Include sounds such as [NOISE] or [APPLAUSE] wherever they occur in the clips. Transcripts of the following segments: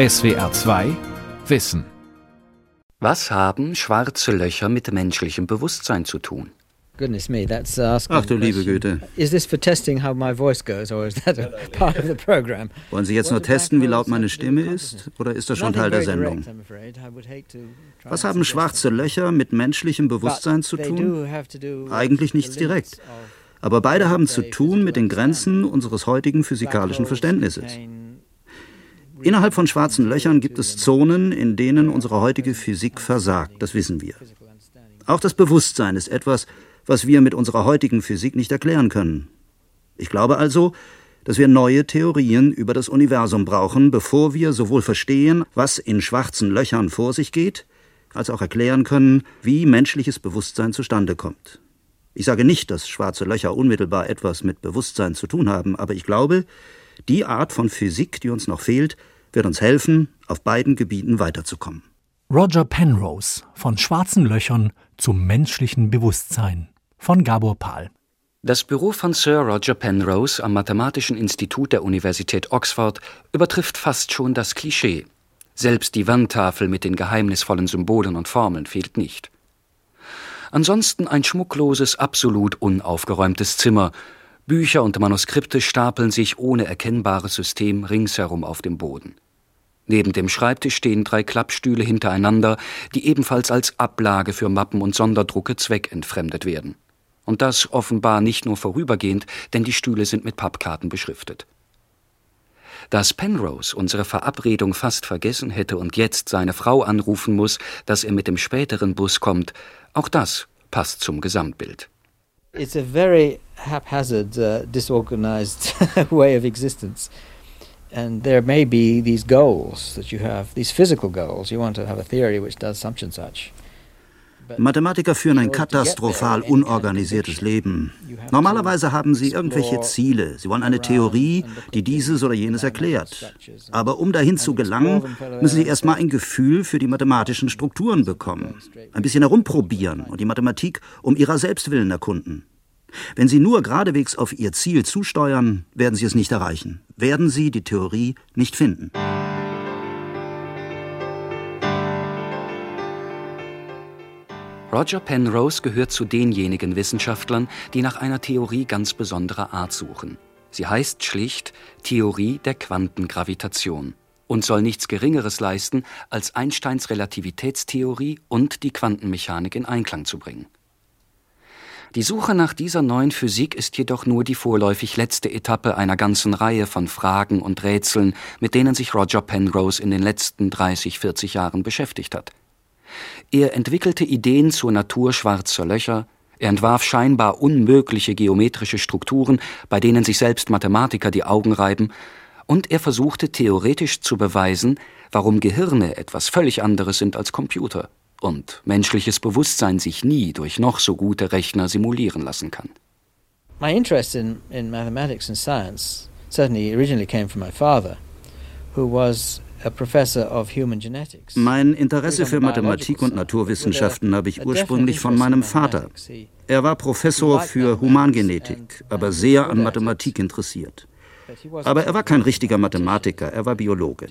SWR 2 Wissen. Was haben schwarze Löcher mit menschlichem Bewusstsein zu tun? Ach du liebe Güte. Wollen Sie jetzt nur testen, wie laut meine Stimme ist? Oder ist das schon Teil der Sendung? Was haben schwarze Löcher mit menschlichem Bewusstsein zu tun? Eigentlich nichts direkt. Aber beide haben zu tun mit den Grenzen unseres heutigen physikalischen Verständnisses. Innerhalb von schwarzen Löchern gibt es Zonen, in denen unsere heutige Physik versagt, das wissen wir. Auch das Bewusstsein ist etwas, was wir mit unserer heutigen Physik nicht erklären können. Ich glaube also, dass wir neue Theorien über das Universum brauchen, bevor wir sowohl verstehen, was in schwarzen Löchern vor sich geht, als auch erklären können, wie menschliches Bewusstsein zustande kommt. Ich sage nicht, dass schwarze Löcher unmittelbar etwas mit Bewusstsein zu tun haben, aber ich glaube, die Art von Physik, die uns noch fehlt, wird uns helfen, auf beiden Gebieten weiterzukommen. Roger Penrose von schwarzen Löchern zum menschlichen Bewusstsein von Gabor Pahl. Das Büro von Sir Roger Penrose am Mathematischen Institut der Universität Oxford übertrifft fast schon das Klischee. Selbst die Wandtafel mit den geheimnisvollen Symbolen und Formeln fehlt nicht. Ansonsten ein schmuckloses, absolut unaufgeräumtes Zimmer. Bücher und Manuskripte stapeln sich ohne erkennbares System ringsherum auf dem Boden. Neben dem Schreibtisch stehen drei Klappstühle hintereinander, die ebenfalls als Ablage für Mappen und Sonderdrucke zweckentfremdet werden. Und das offenbar nicht nur vorübergehend, denn die Stühle sind mit Pappkarten beschriftet. Dass Penrose unsere Verabredung fast vergessen hätte und jetzt seine Frau anrufen muss, dass er mit dem späteren Bus kommt, auch das passt zum Gesamtbild. It's a very haphazard, uh, disorganized [LAUGHS] way of existence. And there may be these goals that you have, these physical goals. You want to have a theory which does such and such. Mathematiker führen ein katastrophal unorganisiertes Leben. Normalerweise haben sie irgendwelche Ziele. Sie wollen eine Theorie, die dieses oder jenes erklärt. Aber um dahin zu gelangen, müssen sie erstmal ein Gefühl für die mathematischen Strukturen bekommen. Ein bisschen herumprobieren und die Mathematik um ihrer selbst willen erkunden. Wenn Sie nur geradewegs auf Ihr Ziel zusteuern, werden Sie es nicht erreichen, werden Sie die Theorie nicht finden. Roger Penrose gehört zu denjenigen Wissenschaftlern, die nach einer Theorie ganz besonderer Art suchen. Sie heißt schlicht Theorie der Quantengravitation und soll nichts Geringeres leisten, als Einsteins Relativitätstheorie und die Quantenmechanik in Einklang zu bringen. Die Suche nach dieser neuen Physik ist jedoch nur die vorläufig letzte Etappe einer ganzen Reihe von Fragen und Rätseln, mit denen sich Roger Penrose in den letzten 30, 40 Jahren beschäftigt hat. Er entwickelte Ideen zur Natur schwarzer Löcher, er entwarf scheinbar unmögliche geometrische Strukturen, bei denen sich selbst Mathematiker die Augen reiben, und er versuchte theoretisch zu beweisen, warum Gehirne etwas völlig anderes sind als Computer und menschliches Bewusstsein sich nie durch noch so gute Rechner simulieren lassen kann. My interest in, in mathematics and science certainly originally came from my father, who was mein Interesse für Mathematik und Naturwissenschaften habe ich ursprünglich von meinem Vater. Er war Professor für Humangenetik, aber sehr an Mathematik interessiert. Aber er war kein richtiger Mathematiker, er war Biologe.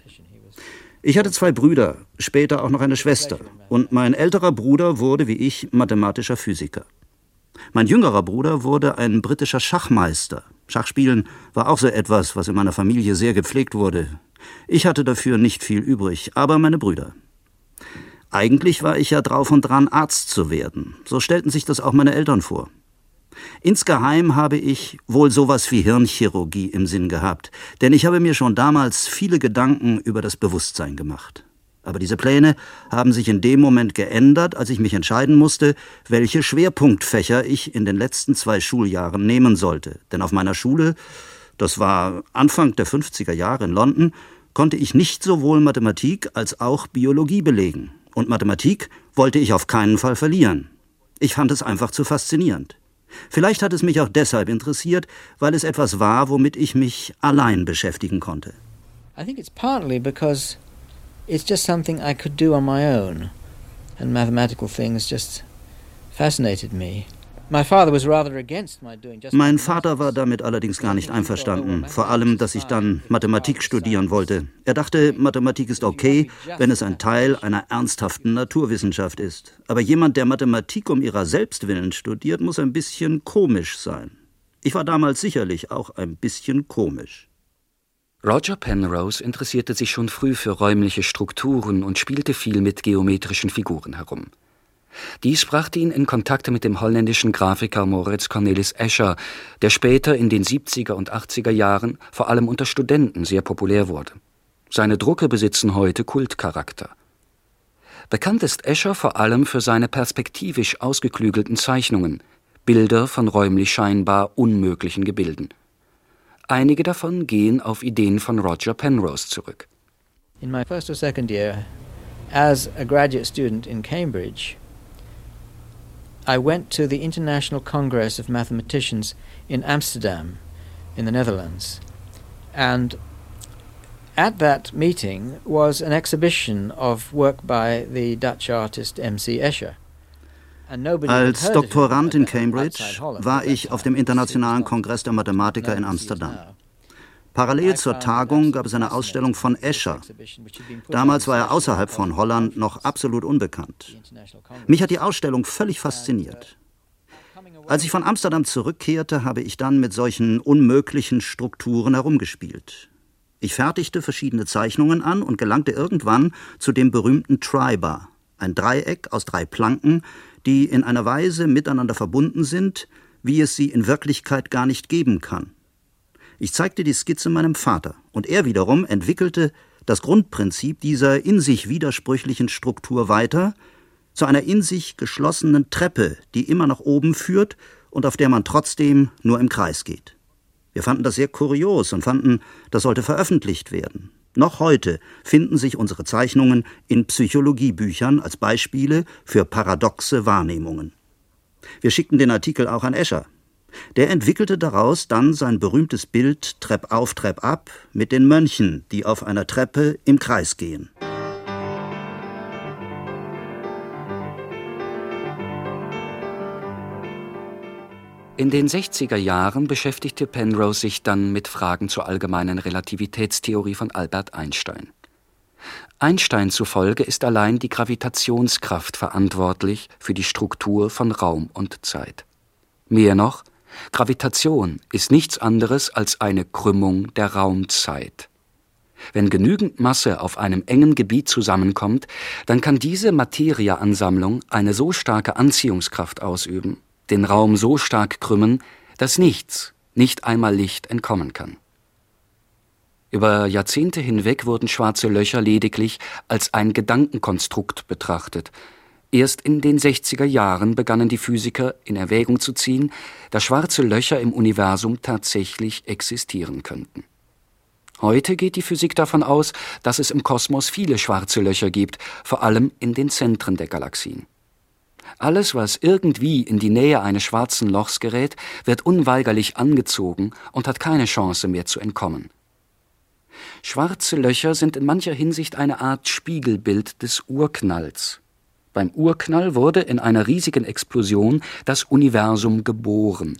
Ich hatte zwei Brüder, später auch noch eine Schwester, und mein älterer Bruder wurde wie ich mathematischer Physiker. Mein jüngerer Bruder wurde ein britischer Schachmeister. Schachspielen war auch so etwas, was in meiner Familie sehr gepflegt wurde. Ich hatte dafür nicht viel übrig, aber meine Brüder. Eigentlich war ich ja drauf und dran, Arzt zu werden. So stellten sich das auch meine Eltern vor. Insgeheim habe ich wohl sowas wie Hirnchirurgie im Sinn gehabt, denn ich habe mir schon damals viele Gedanken über das Bewusstsein gemacht. Aber diese Pläne haben sich in dem Moment geändert, als ich mich entscheiden musste, welche Schwerpunktfächer ich in den letzten zwei Schuljahren nehmen sollte. Denn auf meiner Schule, das war Anfang der 50er Jahre in London, konnte ich nicht sowohl Mathematik als auch Biologie belegen. Und Mathematik wollte ich auf keinen Fall verlieren. Ich fand es einfach zu faszinierend. Vielleicht hat es mich auch deshalb interessiert, weil es etwas war, womit ich mich allein beschäftigen konnte. I think it's partly because it's just something I could do on my own, and mathematical things just fascinated me. Mein Vater war damit allerdings gar nicht einverstanden, vor allem, dass ich dann Mathematik studieren wollte. Er dachte, Mathematik ist okay, wenn es ein Teil einer ernsthaften Naturwissenschaft ist. Aber jemand, der Mathematik um ihrer selbst willen studiert, muss ein bisschen komisch sein. Ich war damals sicherlich auch ein bisschen komisch. Roger Penrose interessierte sich schon früh für räumliche Strukturen und spielte viel mit geometrischen Figuren herum. Dies brachte ihn in Kontakt mit dem holländischen Grafiker Moritz Cornelis Escher, der später in den 70er und 80er Jahren vor allem unter Studenten sehr populär wurde. Seine Drucke besitzen heute Kultcharakter. Bekannt ist Escher vor allem für seine perspektivisch ausgeklügelten Zeichnungen, Bilder von räumlich scheinbar unmöglichen Gebilden. Einige davon gehen auf Ideen von Roger Penrose zurück. In my first or second year as a graduate student in Cambridge I went to the International Congress of Mathematicians in Amsterdam, in the Netherlands. And at that meeting was an exhibition of work by the Dutch artist M.C. Escher. Als Doktorand in Cambridge war ich auf dem Internationalen Kongress der Mathematiker in Amsterdam. Parallel zur Tagung gab es eine Ausstellung von Escher. Damals war er außerhalb von Holland noch absolut unbekannt. Mich hat die Ausstellung völlig fasziniert. Als ich von Amsterdam zurückkehrte, habe ich dann mit solchen unmöglichen Strukturen herumgespielt. Ich fertigte verschiedene Zeichnungen an und gelangte irgendwann zu dem berühmten Tribar, ein Dreieck aus drei Planken, die in einer Weise miteinander verbunden sind, wie es sie in Wirklichkeit gar nicht geben kann. Ich zeigte die Skizze meinem Vater, und er wiederum entwickelte das Grundprinzip dieser in sich widersprüchlichen Struktur weiter zu einer in sich geschlossenen Treppe, die immer nach oben führt und auf der man trotzdem nur im Kreis geht. Wir fanden das sehr kurios und fanden, das sollte veröffentlicht werden. Noch heute finden sich unsere Zeichnungen in Psychologiebüchern als Beispiele für paradoxe Wahrnehmungen. Wir schickten den Artikel auch an Escher, der entwickelte daraus dann sein berühmtes Bild Trepp auf, Trepp ab mit den Mönchen, die auf einer Treppe im Kreis gehen. In den 60er Jahren beschäftigte Penrose sich dann mit Fragen zur allgemeinen Relativitätstheorie von Albert Einstein. Einstein zufolge ist allein die Gravitationskraft verantwortlich für die Struktur von Raum und Zeit. Mehr noch, Gravitation ist nichts anderes als eine Krümmung der Raumzeit. Wenn genügend Masse auf einem engen Gebiet zusammenkommt, dann kann diese Materieansammlung eine so starke Anziehungskraft ausüben, den Raum so stark krümmen, dass nichts, nicht einmal Licht entkommen kann. Über Jahrzehnte hinweg wurden schwarze Löcher lediglich als ein Gedankenkonstrukt betrachtet, Erst in den 60er Jahren begannen die Physiker in Erwägung zu ziehen, dass schwarze Löcher im Universum tatsächlich existieren könnten. Heute geht die Physik davon aus, dass es im Kosmos viele schwarze Löcher gibt, vor allem in den Zentren der Galaxien. Alles, was irgendwie in die Nähe eines schwarzen Lochs gerät, wird unweigerlich angezogen und hat keine Chance mehr zu entkommen. Schwarze Löcher sind in mancher Hinsicht eine Art Spiegelbild des Urknalls. Beim Urknall wurde in einer riesigen Explosion das Universum geboren.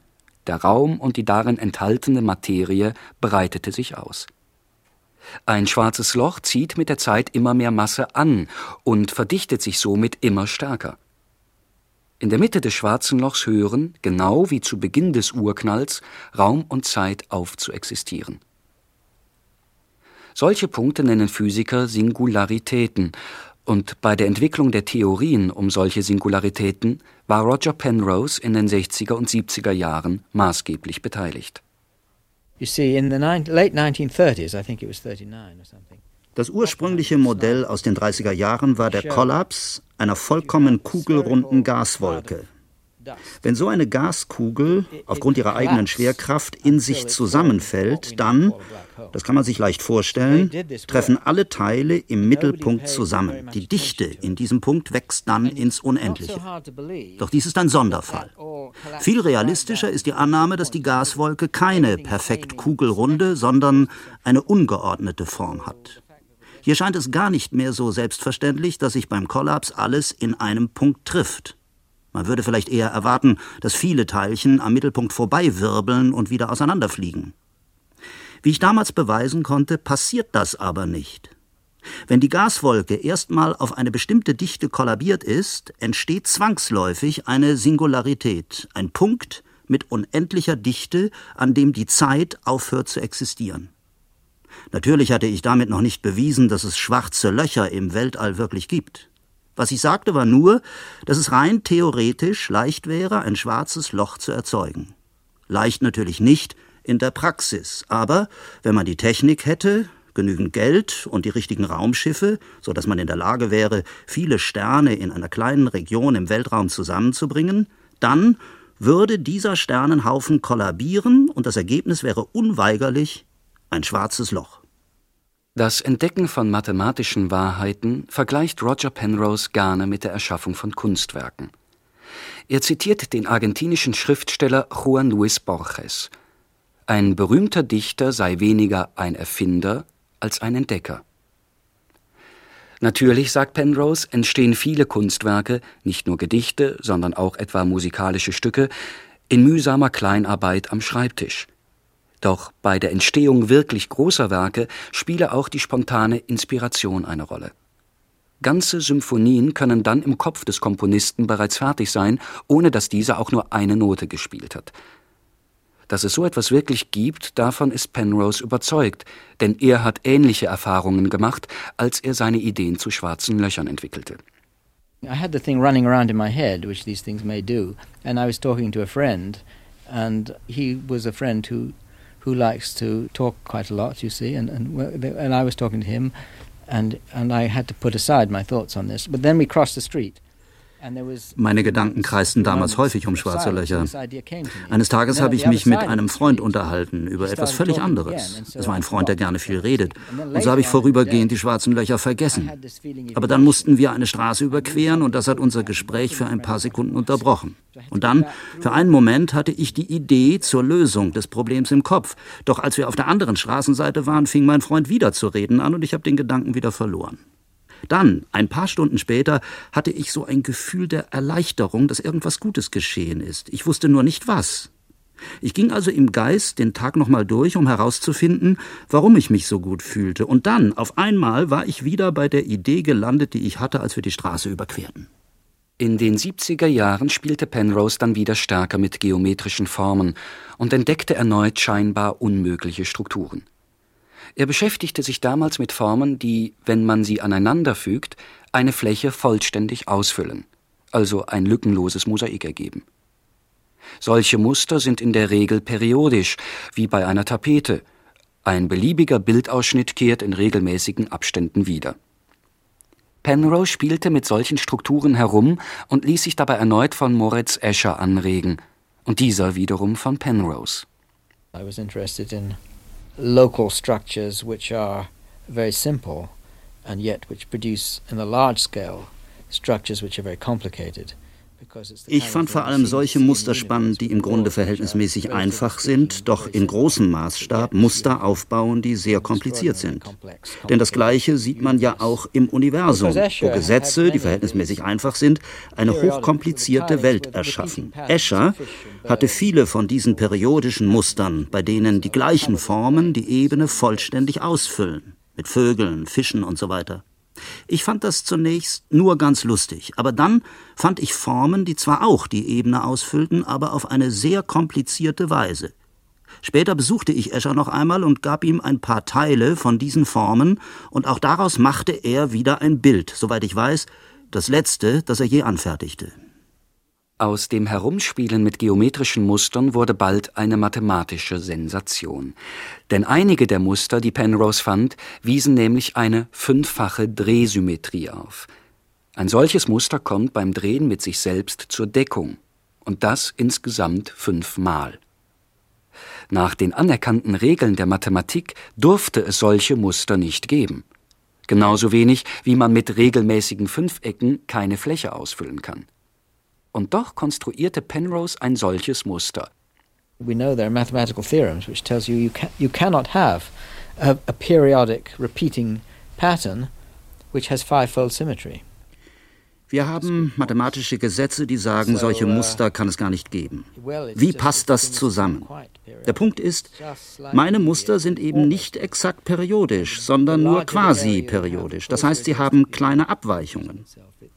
Der Raum und die darin enthaltene Materie breitete sich aus. Ein schwarzes Loch zieht mit der Zeit immer mehr Masse an und verdichtet sich somit immer stärker. In der Mitte des schwarzen Lochs hören, genau wie zu Beginn des Urknalls, Raum und Zeit auf zu existieren. Solche Punkte nennen Physiker Singularitäten und bei der Entwicklung der Theorien um solche Singularitäten war Roger Penrose in den 60er und 70er Jahren maßgeblich beteiligt. Das ursprüngliche Modell aus den 30er Jahren war der Kollaps einer vollkommen kugelrunden Gaswolke, wenn so eine Gaskugel aufgrund ihrer eigenen Schwerkraft in sich zusammenfällt, dann, das kann man sich leicht vorstellen, treffen alle Teile im Mittelpunkt zusammen. Die Dichte in diesem Punkt wächst dann ins Unendliche. Doch dies ist ein Sonderfall. Viel realistischer ist die Annahme, dass die Gaswolke keine perfekt kugelrunde, sondern eine ungeordnete Form hat. Hier scheint es gar nicht mehr so selbstverständlich, dass sich beim Kollaps alles in einem Punkt trifft. Man würde vielleicht eher erwarten, dass viele Teilchen am Mittelpunkt vorbeiwirbeln und wieder auseinanderfliegen. Wie ich damals beweisen konnte, passiert das aber nicht. Wenn die Gaswolke erstmal auf eine bestimmte Dichte kollabiert ist, entsteht zwangsläufig eine Singularität, ein Punkt mit unendlicher Dichte, an dem die Zeit aufhört zu existieren. Natürlich hatte ich damit noch nicht bewiesen, dass es schwarze Löcher im Weltall wirklich gibt. Was ich sagte, war nur, dass es rein theoretisch leicht wäre, ein schwarzes Loch zu erzeugen. Leicht natürlich nicht in der Praxis, aber wenn man die Technik hätte, genügend Geld und die richtigen Raumschiffe, so dass man in der Lage wäre, viele Sterne in einer kleinen Region im Weltraum zusammenzubringen, dann würde dieser Sternenhaufen kollabieren und das Ergebnis wäre unweigerlich ein schwarzes Loch. Das Entdecken von mathematischen Wahrheiten vergleicht Roger Penrose gerne mit der Erschaffung von Kunstwerken. Er zitiert den argentinischen Schriftsteller Juan Luis Borges. Ein berühmter Dichter sei weniger ein Erfinder als ein Entdecker. Natürlich, sagt Penrose, entstehen viele Kunstwerke, nicht nur Gedichte, sondern auch etwa musikalische Stücke, in mühsamer Kleinarbeit am Schreibtisch. Doch bei der Entstehung wirklich großer Werke spiele auch die spontane Inspiration eine Rolle. Ganze Symphonien können dann im Kopf des Komponisten bereits fertig sein, ohne dass dieser auch nur eine Note gespielt hat. Dass es so etwas wirklich gibt, davon ist Penrose überzeugt, denn er hat ähnliche Erfahrungen gemacht, als er seine Ideen zu schwarzen Löchern entwickelte. I had the thing running around in my head, which these things may do, and I was talking to a friend, and he was a friend who who likes to talk quite a lot, you see, and and, and I was talking to him, and and I had to put aside my thoughts on this. But then we crossed the street. Meine Gedanken kreisten damals häufig um schwarze Löcher. Eines Tages habe ich mich mit einem Freund unterhalten über etwas völlig anderes. Es war ein Freund, der gerne viel redet. Und so habe ich vorübergehend die schwarzen Löcher vergessen. Aber dann mussten wir eine Straße überqueren und das hat unser Gespräch für ein paar Sekunden unterbrochen. Und dann, für einen Moment, hatte ich die Idee zur Lösung des Problems im Kopf. Doch als wir auf der anderen Straßenseite waren, fing mein Freund wieder zu reden an und ich habe den Gedanken wieder verloren. Dann, ein paar Stunden später, hatte ich so ein Gefühl der Erleichterung, dass irgendwas Gutes geschehen ist. Ich wusste nur nicht was. Ich ging also im Geist den Tag nochmal durch, um herauszufinden, warum ich mich so gut fühlte. Und dann, auf einmal, war ich wieder bei der Idee gelandet, die ich hatte, als wir die Straße überquerten. In den 70er Jahren spielte Penrose dann wieder stärker mit geometrischen Formen und entdeckte erneut scheinbar unmögliche Strukturen. Er beschäftigte sich damals mit Formen, die, wenn man sie aneinanderfügt, eine Fläche vollständig ausfüllen, also ein lückenloses Mosaik ergeben. Solche Muster sind in der Regel periodisch, wie bei einer Tapete. Ein beliebiger Bildausschnitt kehrt in regelmäßigen Abständen wieder. Penrose spielte mit solchen Strukturen herum und ließ sich dabei erneut von Moritz Escher anregen, und dieser wiederum von Penrose. I was interested in local structures which are very simple and yet which produce in the large scale structures which are very complicated. Ich fand vor allem solche Muster spannend, die im Grunde verhältnismäßig einfach sind, doch in großem Maßstab Muster aufbauen, die sehr kompliziert sind. Denn das Gleiche sieht man ja auch im Universum, wo Gesetze, die verhältnismäßig einfach sind, eine hochkomplizierte Welt erschaffen. Escher hatte viele von diesen periodischen Mustern, bei denen die gleichen Formen die Ebene vollständig ausfüllen, mit Vögeln, Fischen und so weiter. Ich fand das zunächst nur ganz lustig, aber dann fand ich Formen, die zwar auch die Ebene ausfüllten, aber auf eine sehr komplizierte Weise. Später besuchte ich Escher noch einmal und gab ihm ein paar Teile von diesen Formen, und auch daraus machte er wieder ein Bild, soweit ich weiß, das letzte, das er je anfertigte. Aus dem Herumspielen mit geometrischen Mustern wurde bald eine mathematische Sensation. Denn einige der Muster, die Penrose fand, wiesen nämlich eine fünffache Drehsymmetrie auf. Ein solches Muster kommt beim Drehen mit sich selbst zur Deckung. Und das insgesamt fünfmal. Nach den anerkannten Regeln der Mathematik durfte es solche Muster nicht geben. Genauso wenig, wie man mit regelmäßigen Fünfecken keine Fläche ausfüllen kann. Und doch konstruierte Penrose ein solches Muster. We know there are mathematical theorems which tells you you, can, you cannot have a, a periodic repeating pattern which has fivefold symmetry. Wir haben mathematische Gesetze, die sagen, solche uh, Muster kann es gar nicht geben. Wie passt das zusammen? Der Punkt ist, meine Muster sind eben nicht exakt periodisch, sondern nur quasi periodisch. Das heißt, sie haben kleine Abweichungen.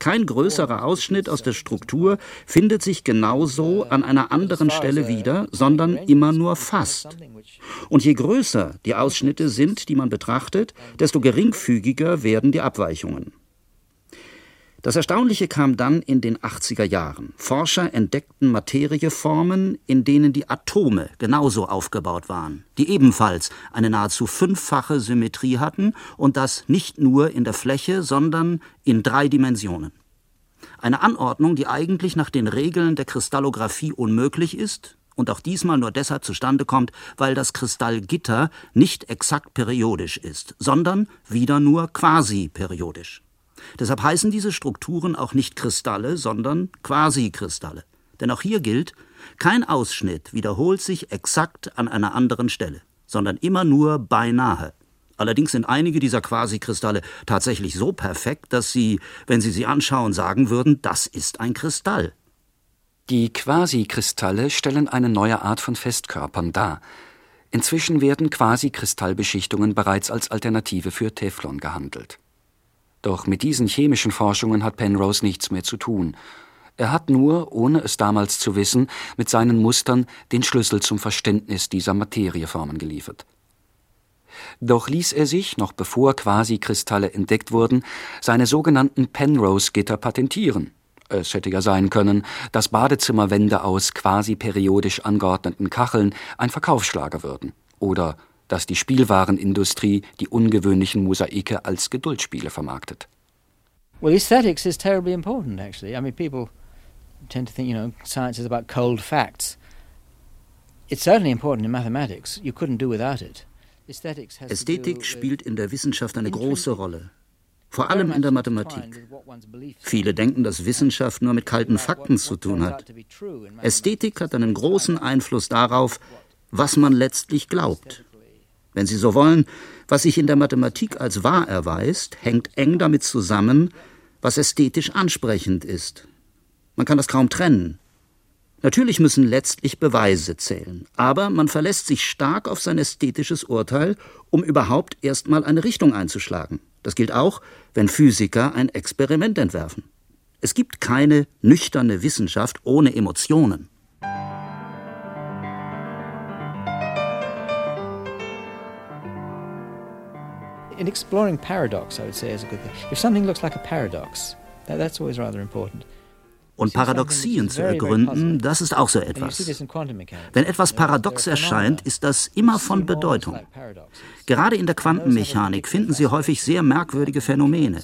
Kein größerer Ausschnitt aus der Struktur findet sich genauso an einer anderen Stelle wieder, sondern immer nur fast. Und je größer die Ausschnitte sind, die man betrachtet, desto geringfügiger werden die Abweichungen. Das Erstaunliche kam dann in den 80er Jahren. Forscher entdeckten Materieformen, in denen die Atome genauso aufgebaut waren, die ebenfalls eine nahezu fünffache Symmetrie hatten und das nicht nur in der Fläche, sondern in drei Dimensionen. Eine Anordnung, die eigentlich nach den Regeln der Kristallographie unmöglich ist und auch diesmal nur deshalb zustande kommt, weil das Kristallgitter nicht exakt periodisch ist, sondern wieder nur quasi periodisch. Deshalb heißen diese Strukturen auch nicht Kristalle, sondern Quasikristalle. Denn auch hier gilt, kein Ausschnitt wiederholt sich exakt an einer anderen Stelle, sondern immer nur beinahe. Allerdings sind einige dieser Quasikristalle tatsächlich so perfekt, dass Sie, wenn Sie sie anschauen, sagen würden, das ist ein Kristall. Die Quasikristalle stellen eine neue Art von Festkörpern dar. Inzwischen werden Quasikristallbeschichtungen bereits als Alternative für Teflon gehandelt. Doch mit diesen chemischen Forschungen hat Penrose nichts mehr zu tun. Er hat nur, ohne es damals zu wissen, mit seinen Mustern den Schlüssel zum Verständnis dieser Materieformen geliefert. Doch ließ er sich, noch bevor Quasikristalle entdeckt wurden, seine sogenannten Penrose-Gitter patentieren. Es hätte ja sein können, dass Badezimmerwände aus quasi periodisch angeordneten Kacheln ein Verkaufsschlager würden. Oder dass die Spielwarenindustrie die ungewöhnlichen Mosaike als Geduldspiele vermarktet. Well, aesthetics is terribly important, actually. I mean, people tend to think, you know, science is about cold facts. It's certainly important in mathematics. You couldn't do without it. Ästhetik spielt in der Wissenschaft eine große Rolle, vor allem in der Mathematik. Viele denken, dass Wissenschaft nur mit kalten Fakten zu tun hat. Ästhetik hat einen großen Einfluss darauf, was man letztlich glaubt. Wenn Sie so wollen, was sich in der Mathematik als wahr erweist, hängt eng damit zusammen, was ästhetisch ansprechend ist. Man kann das kaum trennen. Natürlich müssen letztlich Beweise zählen, aber man verlässt sich stark auf sein ästhetisches Urteil, um überhaupt erstmal eine Richtung einzuschlagen. Das gilt auch, wenn Physiker ein Experiment entwerfen. Es gibt keine nüchterne Wissenschaft ohne Emotionen. In exploring paradox, I would say, is a good thing. If something looks like a paradox, that, that's always rather important. Und Paradoxien zu ergründen, das ist auch so etwas. Wenn etwas paradox erscheint, ist das immer von Bedeutung. Gerade in der Quantenmechanik finden Sie häufig sehr merkwürdige Phänomene.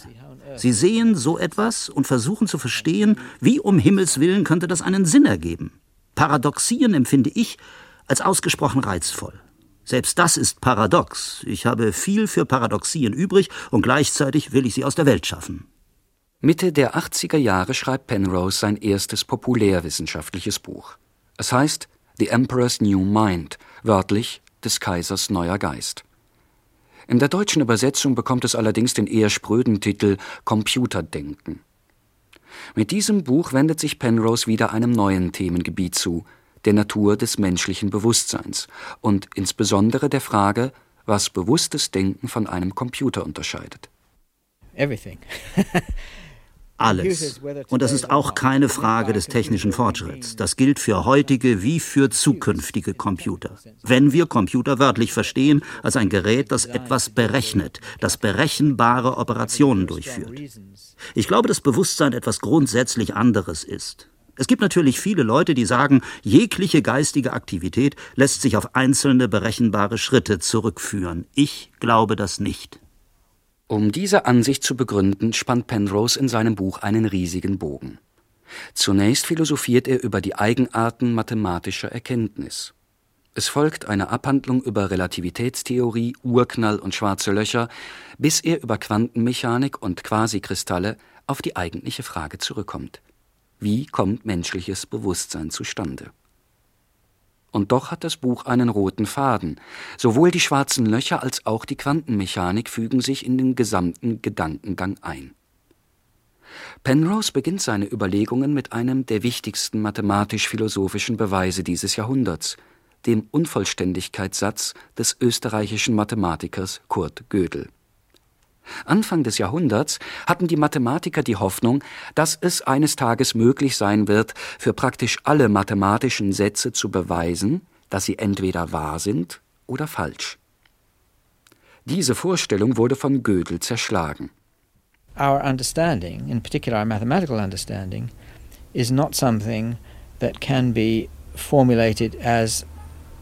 Sie sehen so etwas und versuchen zu verstehen, wie um Himmels willen könnte das einen Sinn ergeben. Paradoxien empfinde ich als ausgesprochen reizvoll. Selbst das ist paradox. Ich habe viel für Paradoxien übrig und gleichzeitig will ich sie aus der Welt schaffen. Mitte der 80er Jahre schreibt Penrose sein erstes populärwissenschaftliches Buch. Es heißt The Emperor's New Mind, wörtlich des Kaisers neuer Geist. In der deutschen Übersetzung bekommt es allerdings den eher spröden Titel Computerdenken. Mit diesem Buch wendet sich Penrose wieder einem neuen Themengebiet zu, der Natur des menschlichen Bewusstseins und insbesondere der Frage, was bewusstes Denken von einem Computer unterscheidet. Everything. [LAUGHS] Alles. Und das ist auch keine Frage des technischen Fortschritts. Das gilt für heutige wie für zukünftige Computer. Wenn wir Computer wörtlich verstehen als ein Gerät, das etwas berechnet, das berechenbare Operationen durchführt. Ich glaube, dass Bewusstsein etwas grundsätzlich anderes ist. Es gibt natürlich viele Leute, die sagen, jegliche geistige Aktivität lässt sich auf einzelne berechenbare Schritte zurückführen. Ich glaube das nicht. Um diese Ansicht zu begründen, spannt Penrose in seinem Buch einen riesigen Bogen. Zunächst philosophiert er über die Eigenarten mathematischer Erkenntnis. Es folgt eine Abhandlung über Relativitätstheorie, Urknall und schwarze Löcher, bis er über Quantenmechanik und Quasikristalle auf die eigentliche Frage zurückkommt. Wie kommt menschliches Bewusstsein zustande? Und doch hat das Buch einen roten Faden. Sowohl die schwarzen Löcher als auch die Quantenmechanik fügen sich in den gesamten Gedankengang ein. Penrose beginnt seine Überlegungen mit einem der wichtigsten mathematisch-philosophischen Beweise dieses Jahrhunderts, dem Unvollständigkeitssatz des österreichischen Mathematikers Kurt Gödel. Anfang des Jahrhunderts hatten die Mathematiker die Hoffnung, dass es eines Tages möglich sein wird, für praktisch alle mathematischen Sätze zu beweisen, dass sie entweder wahr sind oder falsch. Diese Vorstellung wurde von Gödel zerschlagen. Our understanding, in particular our mathematical understanding, is not something that can be formulated as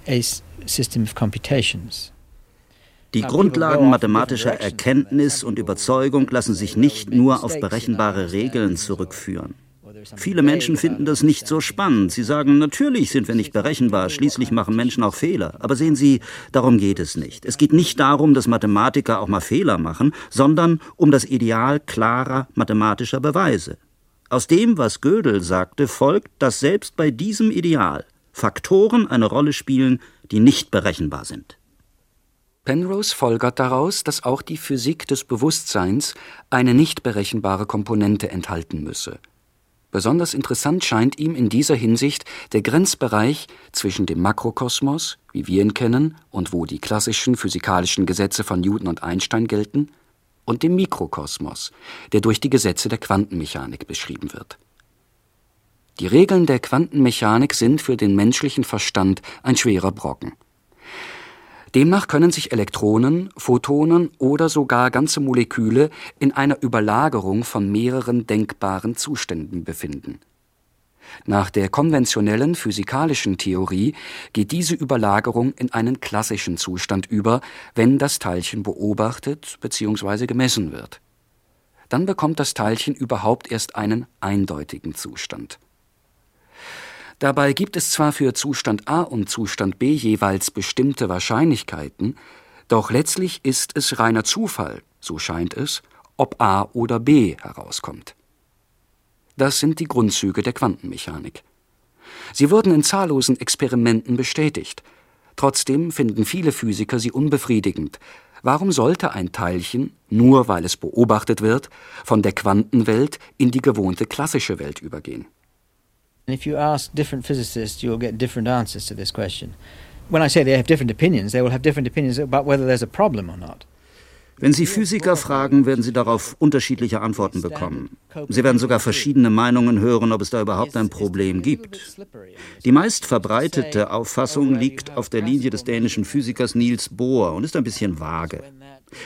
a system of computations. Die Grundlagen mathematischer Erkenntnis und Überzeugung lassen sich nicht nur auf berechenbare Regeln zurückführen. Viele Menschen finden das nicht so spannend. Sie sagen, natürlich sind wir nicht berechenbar, schließlich machen Menschen auch Fehler. Aber sehen Sie, darum geht es nicht. Es geht nicht darum, dass Mathematiker auch mal Fehler machen, sondern um das Ideal klarer mathematischer Beweise. Aus dem, was Gödel sagte, folgt, dass selbst bei diesem Ideal Faktoren eine Rolle spielen, die nicht berechenbar sind. Penrose folgert daraus, dass auch die Physik des Bewusstseins eine nicht berechenbare Komponente enthalten müsse. Besonders interessant scheint ihm in dieser Hinsicht der Grenzbereich zwischen dem Makrokosmos, wie wir ihn kennen und wo die klassischen physikalischen Gesetze von Newton und Einstein gelten, und dem Mikrokosmos, der durch die Gesetze der Quantenmechanik beschrieben wird. Die Regeln der Quantenmechanik sind für den menschlichen Verstand ein schwerer Brocken. Demnach können sich Elektronen, Photonen oder sogar ganze Moleküle in einer Überlagerung von mehreren denkbaren Zuständen befinden. Nach der konventionellen physikalischen Theorie geht diese Überlagerung in einen klassischen Zustand über, wenn das Teilchen beobachtet bzw. gemessen wird. Dann bekommt das Teilchen überhaupt erst einen eindeutigen Zustand. Dabei gibt es zwar für Zustand A und Zustand B jeweils bestimmte Wahrscheinlichkeiten, doch letztlich ist es reiner Zufall, so scheint es, ob A oder B herauskommt. Das sind die Grundzüge der Quantenmechanik. Sie wurden in zahllosen Experimenten bestätigt. Trotzdem finden viele Physiker sie unbefriedigend. Warum sollte ein Teilchen, nur weil es beobachtet wird, von der Quantenwelt in die gewohnte klassische Welt übergehen? If you ask different physicists, you'll get different answers to this question. When I say they have different opinions, they will have different opinions about whether there's a problem or not. Wenn Sie Physiker fragen, werden Sie darauf unterschiedliche Antworten bekommen. Sie werden sogar verschiedene Meinungen hören, ob es da überhaupt ein Problem gibt. Die meist verbreitete Auffassung liegt auf der Linie des dänischen Physikers Niels Bohr und ist ein bisschen vage.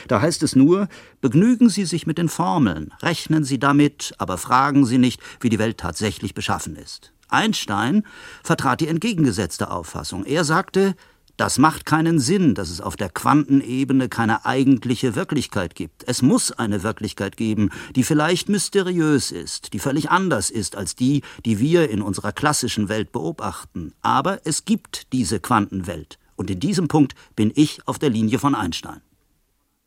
Da heißt es nur, begnügen Sie sich mit den Formeln, rechnen Sie damit, aber fragen Sie nicht, wie die Welt tatsächlich beschaffen ist. Einstein vertrat die entgegengesetzte Auffassung. Er sagte, das macht keinen Sinn, dass es auf der Quantenebene keine eigentliche Wirklichkeit gibt. Es muss eine Wirklichkeit geben, die vielleicht mysteriös ist, die völlig anders ist als die, die wir in unserer klassischen Welt beobachten. Aber es gibt diese Quantenwelt. Und in diesem Punkt bin ich auf der Linie von Einstein.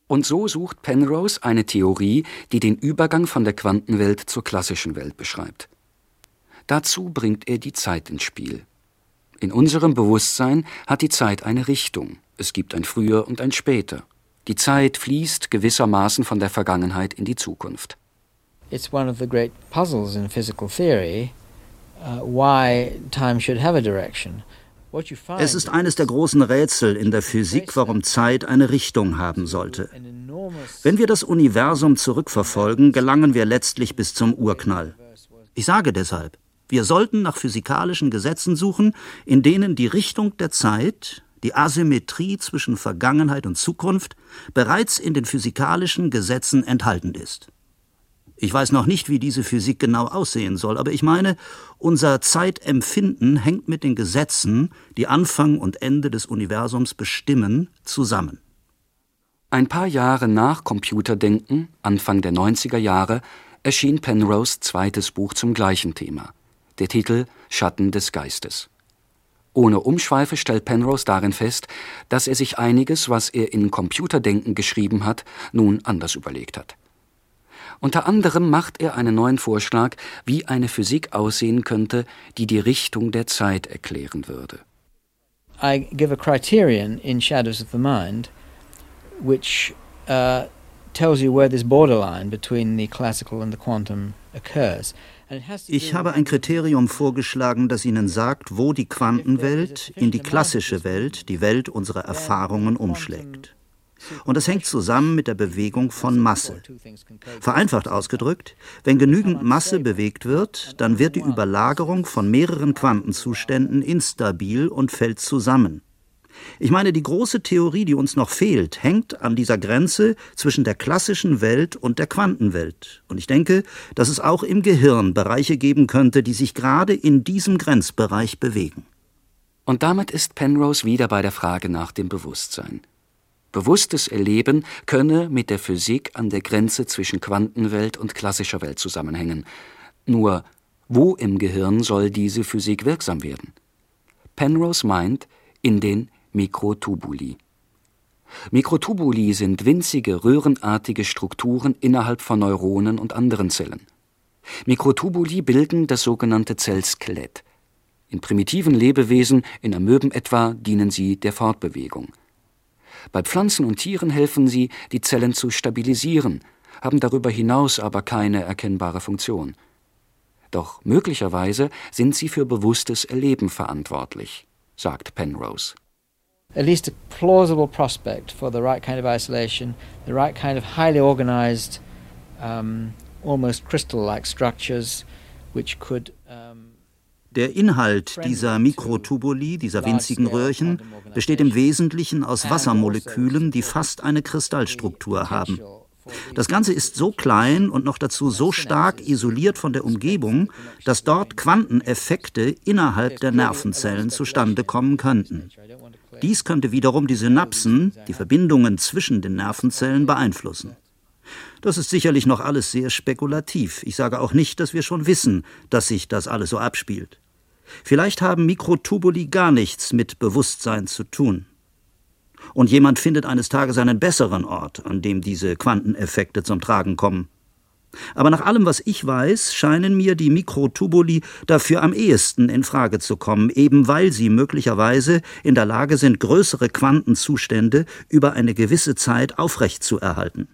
Und so sucht Penrose eine Theorie, die den Übergang von der Quantenwelt zur klassischen Welt beschreibt. Dazu bringt er die Zeit ins Spiel. In unserem Bewusstsein hat die Zeit eine Richtung. Es gibt ein Früher und ein Später. Die Zeit fließt gewissermaßen von der Vergangenheit in die Zukunft. It's one of the great puzzles in physical theory uh, why time should have a direction. Es ist eines der großen Rätsel in der Physik, warum Zeit eine Richtung haben sollte. Wenn wir das Universum zurückverfolgen, gelangen wir letztlich bis zum Urknall. Ich sage deshalb, wir sollten nach physikalischen Gesetzen suchen, in denen die Richtung der Zeit, die Asymmetrie zwischen Vergangenheit und Zukunft bereits in den physikalischen Gesetzen enthalten ist. Ich weiß noch nicht, wie diese Physik genau aussehen soll, aber ich meine, unser Zeitempfinden hängt mit den Gesetzen, die Anfang und Ende des Universums bestimmen, zusammen. Ein paar Jahre nach Computerdenken, Anfang der 90er Jahre, erschien Penrose zweites Buch zum gleichen Thema der Titel Schatten des Geistes. Ohne Umschweife stellt Penrose darin fest, dass er sich einiges, was er in Computerdenken geschrieben hat, nun anders überlegt hat. Unter anderem macht er einen neuen Vorschlag, wie eine Physik aussehen könnte, die die Richtung der Zeit erklären würde. I give a criterion in Shadows of the Mind, which uh, tells you where this borderline between the classical and the quantum occurs. Ich habe ein Kriterium vorgeschlagen, das Ihnen sagt, wo die Quantenwelt in die klassische Welt, die Welt unserer Erfahrungen, umschlägt. Und das hängt zusammen mit der Bewegung von Masse. Vereinfacht ausgedrückt, wenn genügend Masse bewegt wird, dann wird die Überlagerung von mehreren Quantenzuständen instabil und fällt zusammen. Ich meine, die große Theorie, die uns noch fehlt, hängt an dieser Grenze zwischen der klassischen Welt und der Quantenwelt. Und ich denke, dass es auch im Gehirn Bereiche geben könnte, die sich gerade in diesem Grenzbereich bewegen. Und damit ist Penrose wieder bei der Frage nach dem Bewusstsein. Bewusstes Erleben könne mit der Physik an der Grenze zwischen Quantenwelt und klassischer Welt zusammenhängen. Nur, wo im Gehirn soll diese Physik wirksam werden? Penrose meint, in den Mikrotubuli. Mikrotubuli sind winzige röhrenartige Strukturen innerhalb von Neuronen und anderen Zellen. Mikrotubuli bilden das sogenannte Zellskelett. In primitiven Lebewesen, in Amöben etwa, dienen sie der Fortbewegung. Bei Pflanzen und Tieren helfen sie, die Zellen zu stabilisieren, haben darüber hinaus aber keine erkennbare Funktion. Doch möglicherweise sind sie für bewusstes Erleben verantwortlich, sagt Penrose at least a plausible prospect for the right kind of isolation, the right kind of highly organized, um, almost crystal like structures which could. Der Inhalt dieser Mikrotubuli, dieser winzigen Röhrchen, besteht im Wesentlichen aus Wassermolekülen, die fast eine Kristallstruktur haben. Das Ganze ist so klein und noch dazu so stark isoliert von der Umgebung, dass dort Quanteneffekte innerhalb der Nervenzellen zustande kommen könnten. Dies könnte wiederum die Synapsen, die Verbindungen zwischen den Nervenzellen beeinflussen. Das ist sicherlich noch alles sehr spekulativ. Ich sage auch nicht, dass wir schon wissen, dass sich das alles so abspielt. Vielleicht haben Mikrotubuli gar nichts mit Bewusstsein zu tun. Und jemand findet eines Tages einen besseren Ort, an dem diese Quanteneffekte zum Tragen kommen. Aber nach allem, was ich weiß, scheinen mir die Mikrotubuli dafür am ehesten in Frage zu kommen, eben weil sie möglicherweise in der Lage sind, größere Quantenzustände über eine gewisse Zeit aufrechtzuerhalten.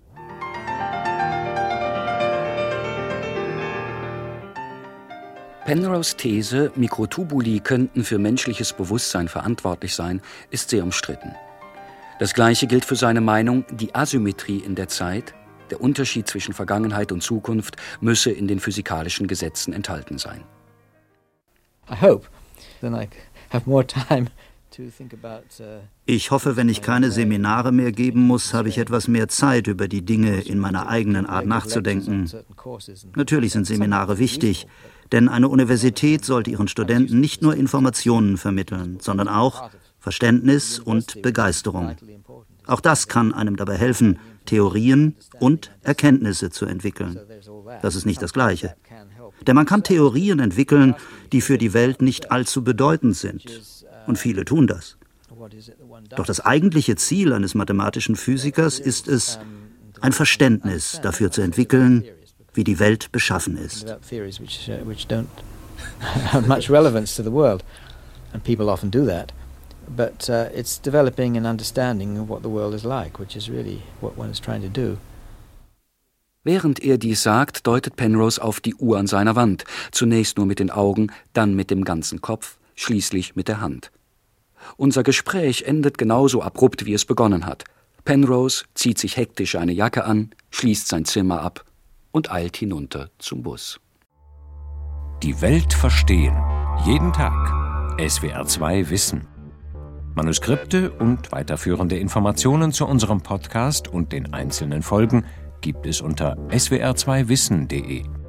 Penrose These, Mikrotubuli könnten für menschliches Bewusstsein verantwortlich sein, ist sehr umstritten. Das gleiche gilt für seine Meinung, die Asymmetrie in der Zeit der Unterschied zwischen Vergangenheit und Zukunft müsse in den physikalischen Gesetzen enthalten sein. Uh, [LAUGHS] ich hoffe, wenn ich keine Seminare mehr geben muss, habe ich etwas mehr Zeit, über die Dinge in meiner eigenen Art nachzudenken. Natürlich sind Seminare wichtig, denn eine Universität sollte ihren Studenten nicht nur Informationen vermitteln, sondern auch Verständnis und Begeisterung. Auch das kann einem dabei helfen, Theorien und Erkenntnisse zu entwickeln. Das ist nicht das Gleiche. Denn man kann Theorien entwickeln, die für die Welt nicht allzu bedeutend sind. Und viele tun das. Doch das eigentliche Ziel eines mathematischen Physikers ist es, ein Verständnis dafür zu entwickeln, wie die Welt beschaffen ist. [LAUGHS] And people often do that but uh, it's developing an understanding of what the world is like, which is really what one is trying to do. Während er dies sagt, deutet Penrose auf die Uhr an seiner Wand, zunächst nur mit den Augen, dann mit dem ganzen Kopf, schließlich mit der Hand. Unser Gespräch endet genauso abrupt, wie es begonnen hat. Penrose zieht sich hektisch eine Jacke an, schließt sein Zimmer ab und eilt hinunter zum Bus. Die Welt verstehen. Jeden Tag. SWR 2 Wissen. Manuskripte und weiterführende Informationen zu unserem Podcast und den einzelnen Folgen gibt es unter swr2wissen.de.